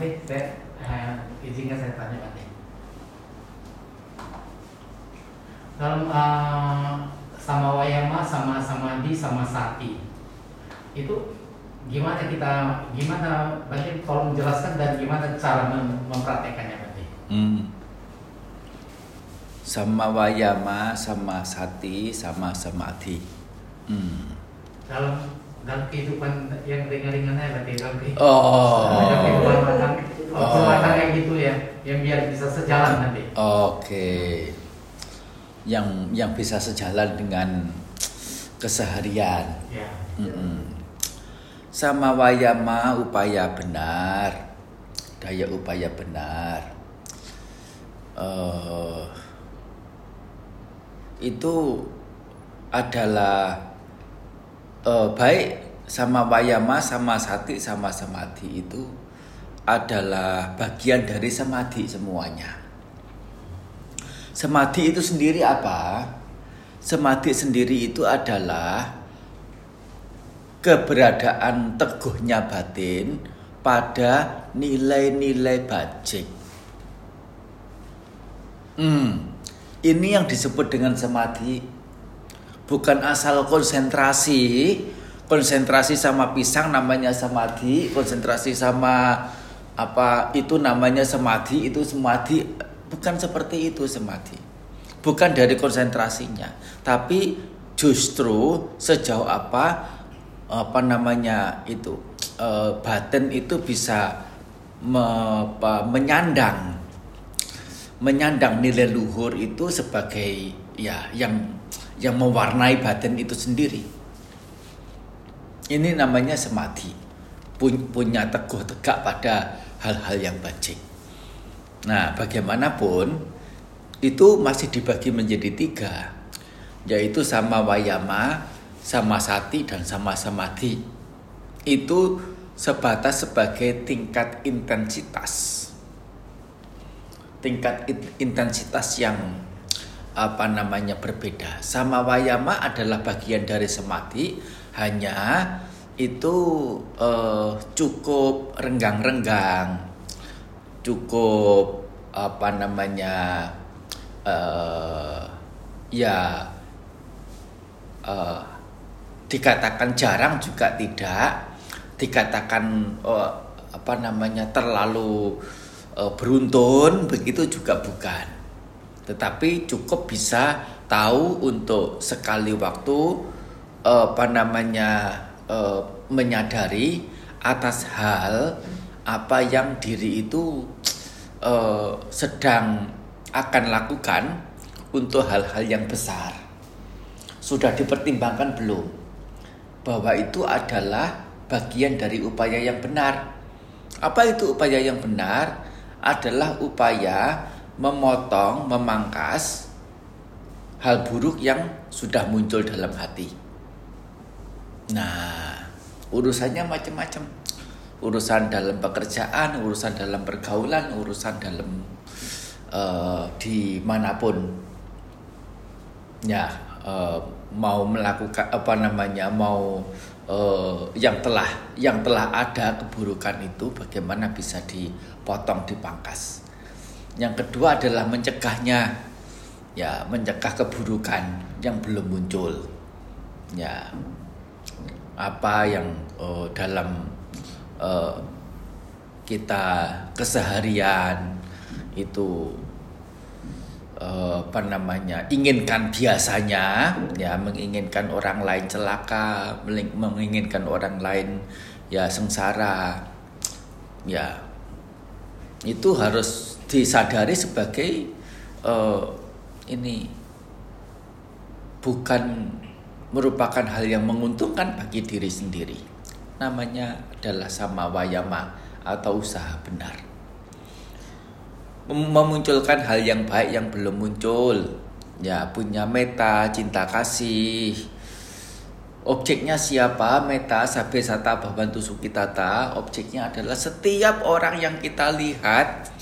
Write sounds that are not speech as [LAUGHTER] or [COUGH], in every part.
Bante, saya eh, izinkan saya tanya Bante. Dalam eh, sama wayama, sama samadhi, sama sati itu gimana kita gimana Bante tolong jelaskan dan gimana cara mem- mempraktekannya Bante? Hmm. Sama wayama, sama sati, sama samadhi. Hmm. Dalam dalam kehidupan yang ringan-ringan aja Bante dalam kehidupan Oh. dalam kehidupan rumah tangga rumah tangga kayak gitu ya yang biar bisa sejalan nanti. Oke. Yang yang bisa sejalan dengan keseharian. Ya. Mm-mm. Sama wayama upaya benar, daya upaya benar. Eh, itu adalah eh, baik sama wayama, sama sati, sama samadhi itu adalah bagian dari samadhi semuanya. Samadhi itu sendiri apa? Samadhi sendiri itu adalah keberadaan teguhnya batin pada nilai-nilai bajik. Hmm, ini yang disebut dengan samadhi. Bukan asal konsentrasi, konsentrasi sama pisang namanya samadhi, konsentrasi sama apa itu namanya samadhi, itu samadhi bukan seperti itu samadhi. Bukan dari konsentrasinya, tapi justru sejauh apa apa namanya itu eh, batin itu bisa me- apa, menyandang. Menyandang nilai luhur itu sebagai ya yang yang mewarnai batin itu sendiri. Ini namanya. Pun- Punya teguh tegak pada hal-hal yang bajik. Nah, bagaimanapun itu masih dibagi menjadi tiga, yaitu sama wayama, sama sati, dan sama samadhi. Itu sebatas sebagai tingkat intensitas tingkat it- intensitas yang apa namanya berbeda. Sama wayama adalah bagian dari samadhi, hanya itu eh, cukup renggang-renggang, cukup apa namanya eh, ya eh, dikatakan jarang juga tidak, dikatakan eh, apa namanya terlalu eh, beruntun begitu juga bukan tetapi cukup bisa tahu untuk sekali waktu eh, apa namanya eh, menyadari atas hal apa yang diri itu eh, sedang akan lakukan untuk hal-hal yang besar. Sudah dipertimbangkan belum? Bahwa itu adalah bagian dari upaya yang benar. Apa itu upaya yang benar? Adalah upaya memotong, memangkas hal buruk yang sudah muncul dalam hati. Nah, urusannya macam-macam. Urusan dalam pekerjaan, urusan dalam pergaulan, urusan dalam eh, di mana pun. Ya, eh, mau melakukan apa namanya, mau eh, yang telah yang telah ada keburukan itu bagaimana bisa dipotong, dipangkas. Yang kedua adalah mencegahnya. Ya, mencegah keburukan yang belum muncul. Ya. Apa yang eh, dalam eh, kita keseharian itu eh, apa namanya inginkan biasanya ya menginginkan orang lain celaka menginginkan orang lain ya sengsara ya itu harus disadari sebagai eh, ini bukan merupakan hal yang menguntungkan bagi diri sendiri. Namanya adalah sama wayama atau usaha benar. Mem- Memunculkan hal yang baik yang belum muncul. Ya, punya meta, cinta kasih. Objeknya siapa? Meta, sabe sata, babantu sukitata. Objeknya adalah setiap orang yang kita lihat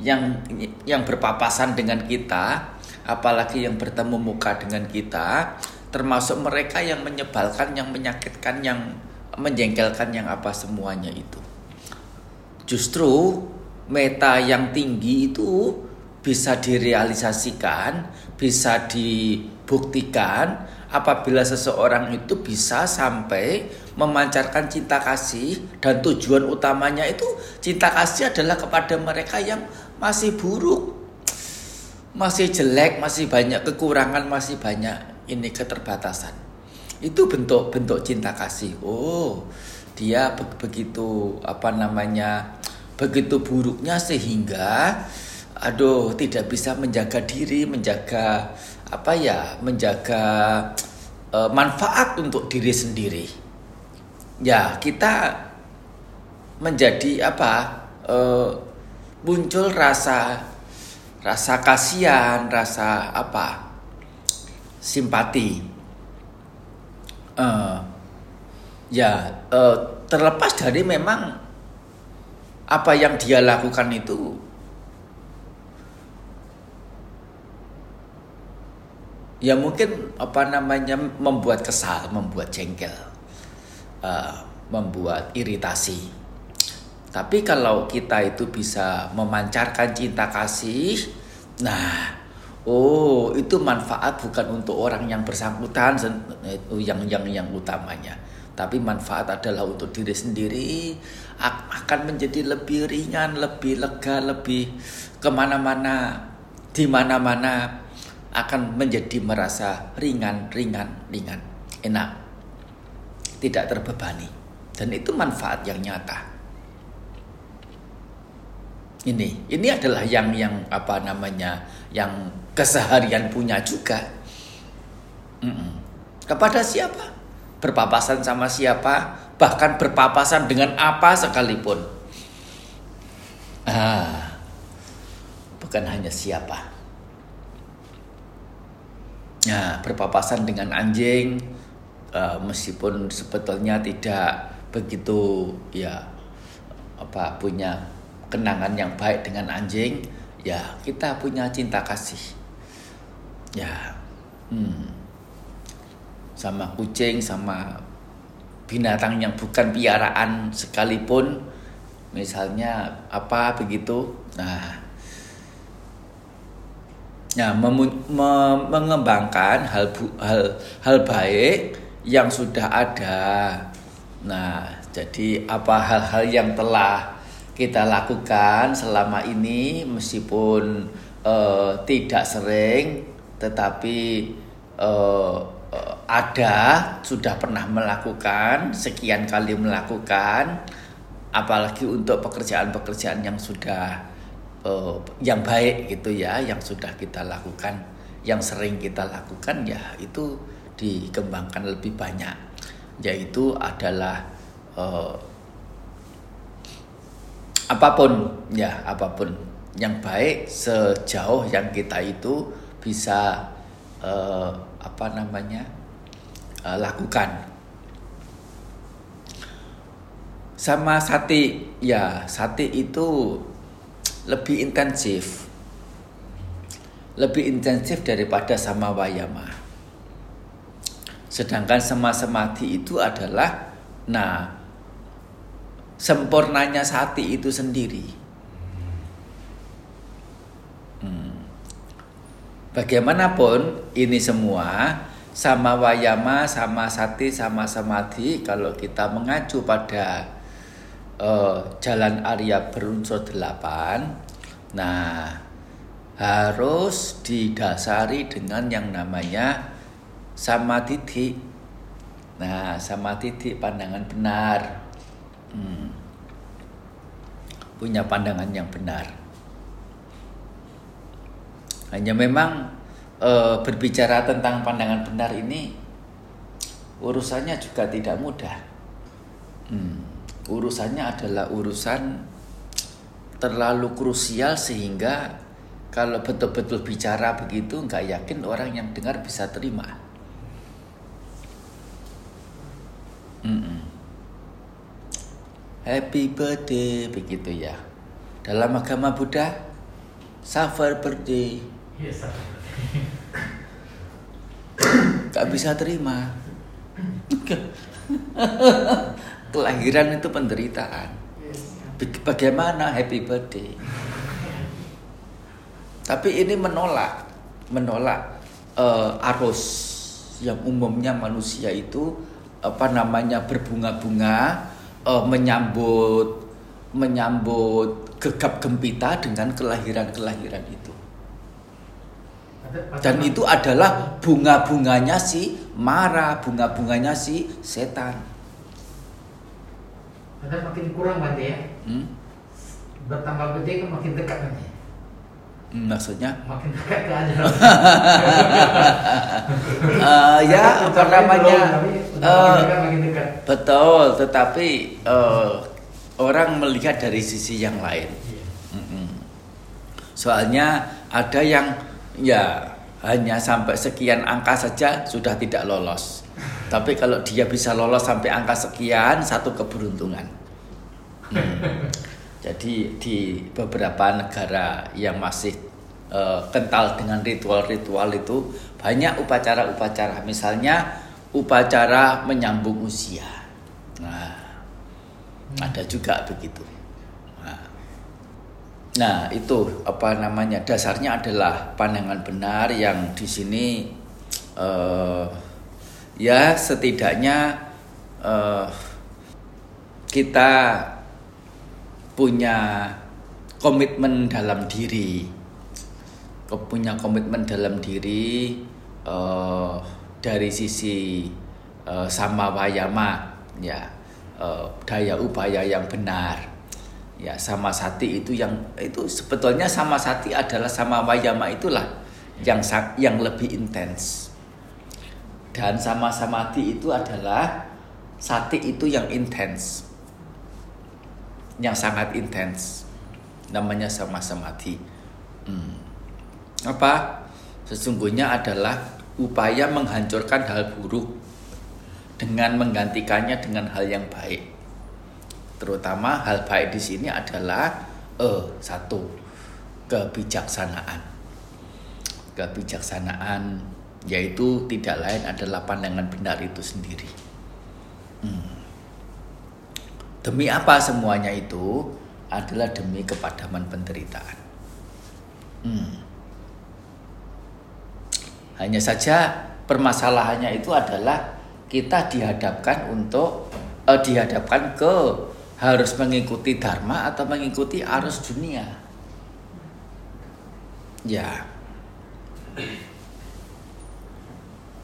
yang yang berpapasan dengan kita, apalagi yang bertemu muka dengan kita, termasuk mereka yang menyebalkan, yang menyakitkan, yang menjengkelkan, yang apa semuanya itu. justru meta yang tinggi itu bisa direalisasikan, bisa dibuktikan apabila seseorang itu bisa sampai memancarkan cinta kasih dan tujuan utamanya itu cinta kasih adalah kepada mereka yang masih buruk, masih jelek, masih banyak kekurangan, masih banyak ini keterbatasan. Itu bentuk-bentuk cinta kasih. Oh, dia begitu apa namanya? begitu buruknya sehingga aduh tidak bisa menjaga diri, menjaga apa ya menjaga e, manfaat untuk diri sendiri ya kita menjadi apa e, muncul rasa rasa kasihan rasa apa simpati e, ya e, terlepas dari memang apa yang dia lakukan itu ya mungkin apa namanya membuat kesal, membuat jengkel, uh, membuat iritasi. Tapi kalau kita itu bisa memancarkan cinta kasih, nah, oh itu manfaat bukan untuk orang yang bersangkutan itu yang yang yang utamanya. Tapi manfaat adalah untuk diri sendiri akan menjadi lebih ringan, lebih lega, lebih ke mana-mana, di mana-mana akan menjadi merasa ringan, ringan, ringan, enak, tidak terbebani, dan itu manfaat yang nyata. Ini, ini adalah yang yang apa namanya, yang keseharian punya juga. Mm -mm. Kepada siapa? Berpapasan sama siapa? Bahkan berpapasan dengan apa sekalipun. Ah, bukan hanya siapa ya, berpapasan dengan anjing uh, meskipun sebetulnya tidak begitu ya apa punya kenangan yang baik dengan anjing ya kita punya cinta kasih. Ya hmm, sama kucing sama binatang yang bukan piaraan sekalipun misalnya apa begitu. Nah ya, mem mengembangkan hal hal hal baik yang sudah ada. Nah, jadi apa hal-hal yang telah kita lakukan selama ini meskipun uh, tidak sering tetapi uh, ada sudah pernah melakukan sekian kali melakukan apalagi untuk pekerjaan-pekerjaan yang sudah uh, yang baik gitu ya yang sudah kita lakukan yang sering kita lakukan ya itu dikembangkan lebih banyak yaitu adalah uh, apa pun ya apa pun. Yang baik sejauh yang kita itu bisa uh, apa namanya uh, lakukan. Sama sati ya sati itu lebih intensif. Lebih intensif daripada sama wayama. Sedangkan sama samadhi itu adalah nah sempurnanya sati itu sendiri hmm. bagaimanapun ini semua sama wayama, sama sati, sama samadhi kalau kita mengacu pada uh, jalan Arya berunsur delapan, nah harus didasari dengan yang namanya sama titik. Nah, sama titik pandangan benar. Hmm. Punya pandangan yang benar. Hanya memang e, berbicara tentang pandangan benar ini urusannya juga tidak mudah. Hmm urusannya adalah urusan terlalu krusial sehingga kalau betul-betul bicara begitu nggak yakin orang yang dengar bisa terima. Mm. Happy birthday begitu ya. Dalam agama Buddha, suffer birthday. Yes, [COUGHS] Gak bisa terima. [LAUGHS] kelahiran itu penderitaan. Bag- Bagaimana happy birthday? Tapi ini menolak, menolak eh, arus yang umumnya manusia itu apa namanya berbunga-bunga eh, menyambut menyambut gegap gempita dengan kelahiran-kelahiran itu. Dan itu adalah bunga-bunganya si marah, bunga-bunganya si setan. Padahal makin kurang Bante ya. Hmm? Bertambah gede kan makin dekat Bante. Hmm, Maksudnya? Makin dekat. [LAUGHS] Eh, ya apa Tapi namanya? belum, tapi udah eh, makin dekat makin dekat. betul, tetapi eh, orang melihat dari sisi yang lain. Iya. Soalnya ada yang ya hanya sampai sekian angka saja sudah tidak lolos. [LAUGHS] Tapi kalau dia bisa lolos sampai angka sekian, satu keberuntungan. [LAUGHS] Hmm. Jadi di beberapa negara yang masih eh, kental dengan ritual-ritual itu banyak upacara-upacara. Misalnya upacara menyambung usia. Nah, ada juga begitu. Nah, Nah, itu apa namanya? Dasarnya adalah pandangan benar yang di sini eh, ya setidaknya eh, kita punya komitmen dalam diri, punya komitmen dalam diri eh, dari sisi eh, sama wayama, ya eh, daya upaya yang benar. Ya sama sati itu yang itu sebetulnya sama sati adalah sama wayama itulah yang yang lebih intens. Dan sama samadhi itu adalah sati itu yang intens. Yang sangat intens. Namanya sama samadhi Hmm. Apa? Sesungguhnya adalah upaya menghancurkan hal buruk dengan menggantikannya dengan hal yang baik. Terutama hal baik di sini adalah eh satu kebijaksanaan. Kebijaksanaan yaitu tidak lain adalah pandangan benar itu sendiri. Hmm. demi apa semuanya itu? Adalah demi kepadaman penderitaan. Hmm. Hanya saja permasalahannya itu adalah kita dihadapkan untuk eh, dihadapkan ke harus mengikuti dharma atau mengikuti arus dunia. Ya.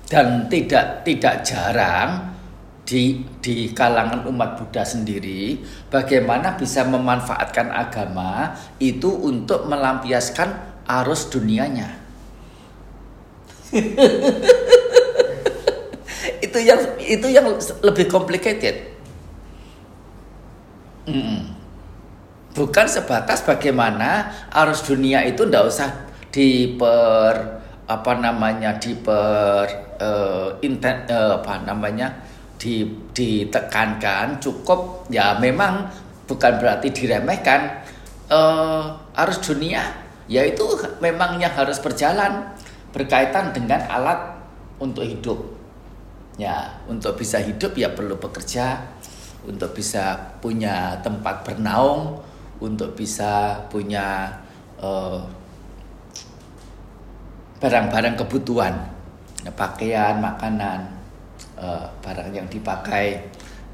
Dan tidak tidak jarang di di kalangan umat Buddha sendiri bagaimana bisa memanfaatkan agama itu untuk melampiaskan arus dunianya. [LAUGHS] itu yang itu yang lebih complicated. Mm-mm. Bukan sebatas bagaimana arus dunia itu ndak usah diper apa namanya diper eh, inten, eh, apa namanya di, ditekankan cukup ya memang bukan berarti diremehkan eh, arus dunia yaitu memang yang harus berjalan berkaitan dengan alat untuk hidup. Ya untuk bisa hidup ya perlu bekerja untuk bisa punya tempat bernaung untuk bisa punya eh, barang-barang kebutuhan. Ya, pakaian makanan eh, barang yang dipakai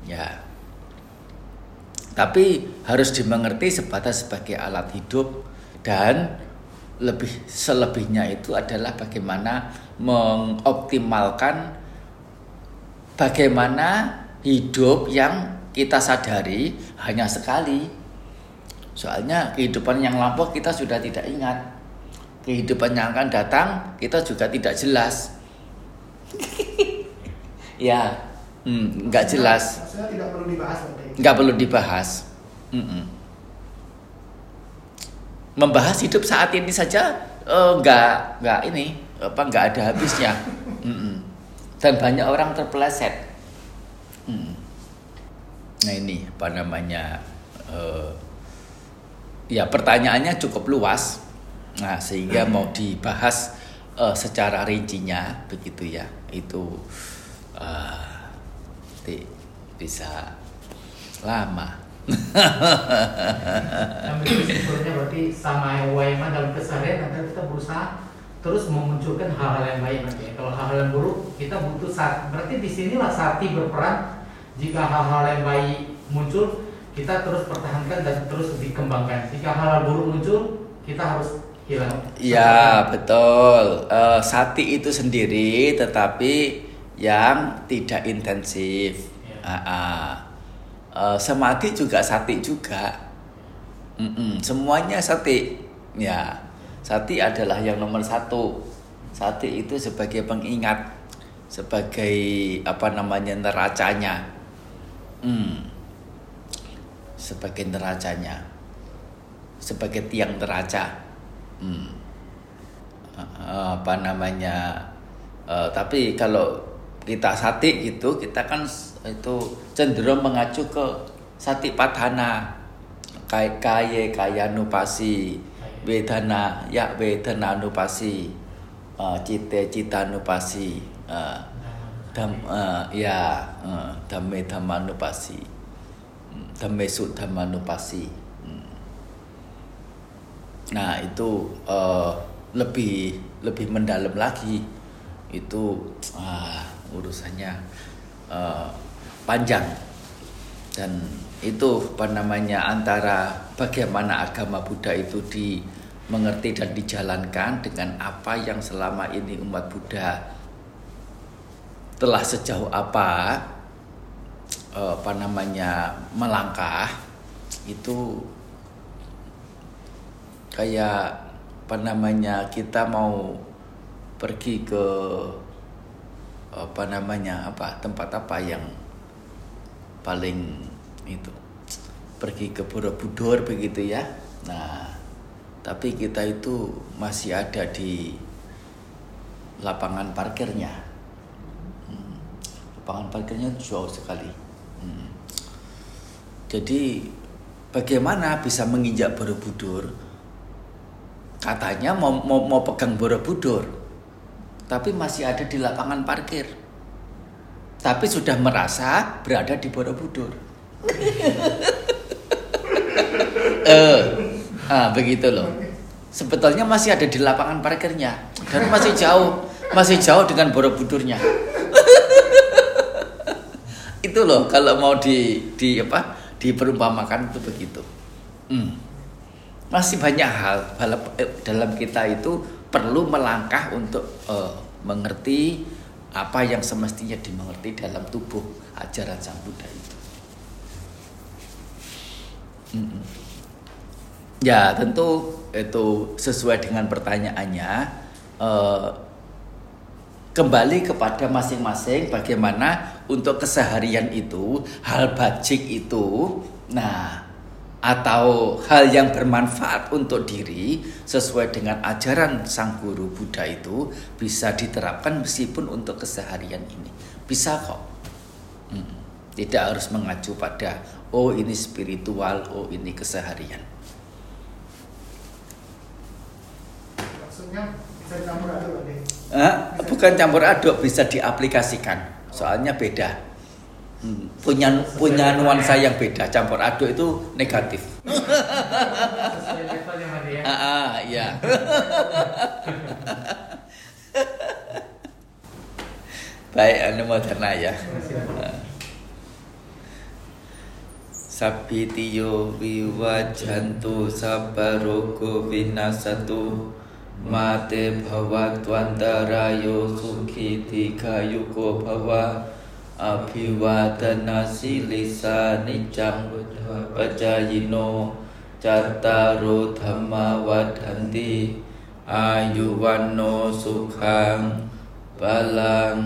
ya. Tapi harus dimengerti sebatas sebagai alat hidup dan lebih selebihnya itu adalah bagaimana mengoptimalkan bagaimana hidup yang kita sadari hanya sekali. Soalnya kehidupan yang lampau kita sudah tidak ingat. Kehidupan yang akan datang kita juga tidak jelas. [LAUGHS] ya, hmm, nggak jelas, Maksudnya tidak perlu dibahas nggak perlu dibahas. Mm-mm. Membahas hidup saat ini saja eh, nggak nggak ini apa nggak ada habisnya. [LAUGHS] Mm-mm. Dan banyak orang terpeleset. Mm. Nah ini apa namanya? eh, ya pertanyaannya cukup luas. Nah sehingga mau [LAUGHS] dibahas eh, secara rincinya begitu ya itu ti- bisa lama. Kesimpulannya berarti sama wayama dalam keseharian nanti kita berusaha terus memunculkan hal-hal yang baik nanti. ya. Kalau hal-hal yang buruk kita butuh saat berarti di sinilah sati berperan jika hal-hal yang baik muncul kita terus pertahankan dan terus dikembangkan. Jika hal-hal buruk muncul kita harus hilang. Ya betul. Eh, sati itu sendiri, tetapi yang tidak intensif. Ya. Ah, ah. Eh, samadhi juga sati juga. Mm-mm, semuanya sati. Ya, sati adalah yang nomor satu. Sati itu sebagai pengingat, sebagai apa namanya neracanya. Hmm. Sebagai neracanya, sebagai tiang neraca. Hmm. Eh, apa namanya eh, tapi kalau kita sati gitu kita kan itu cenderung mengacu ke sati padhana kaya kaya kaya nupasi wedana ya wedana nupasi eh, cite cita nupasi eh, dam eh, ya eh, dhamme dhammanupasi Hmm, dhamme su dhammanupasi Hmm. Nah itu eh, lebih lebih mendalam lagi itu ah, urusannya eh, panjang. Dan itu apa namanya antara bagaimana agama Buddha itu dimengerti dan dijalankan dengan apa yang selama ini umat Buddha telah sejauh apa eh, apa namanya melangkah itu kayak apa namanya kita mau pergi ke apa namanya apa tempat apa yang paling itu pergi ke Borobudur begitu ya. Nah tapi kita itu masih ada di lapangan parkirnya. Hmm, lapangan parkirnya jauh sekali. Hmm. jadi bagaimana bisa menginjak Borobudur? Katanya mau, mau, mau pegang Borobudur tapi masih ada di lapangan parkir. Tapi sudah merasa berada di Borobudur. [LAUGHS] Eh ah, begitu loh. Sebetulnya masih ada di lapangan parkirnya. Dan masih jauh masih jauh dengan Borobudurnya. [LAUGHS] Itu loh kalau mau di di apa diperumpamakan itu begitu. Hmm. masih banyak hal eh, dalam kita itu perlu melangkah untuk eh, mengerti apa yang semestinya dimengerti dalam tubuh ajaran sang Buddha itu. Mm-mm. Ya tentu itu sesuai dengan pertanyaannya eh, kembali kepada masing-masing bagaimana untuk keseharian itu hal bajik itu nah atau hal yang bermanfaat untuk diri sesuai dengan ajaran sang guru Buddha itu bisa diterapkan meskipun untuk keseharian ini. Bisa kok. Hmm. tidak harus mengacu pada oh ini spiritual oh ini keseharian. Maksudnya bisa dicampur aduk. Eh, bukan campur aduk bisa diaplikasikan. Soalnya beda Hmm, punya punya nuansa yang beda. Campur aduk itu negatif. Ya. ah, iya. Baik anu moderna ya. Sabitiyo viwajantu sabarogo vinasatu Mate bhavatwantarayo sukhi dikayuko bhava อภิวาทนาสิลิสานิจังปัจจายโนจัตตารุธรรมวัฏันติอายุวันโนสุขังบาลัง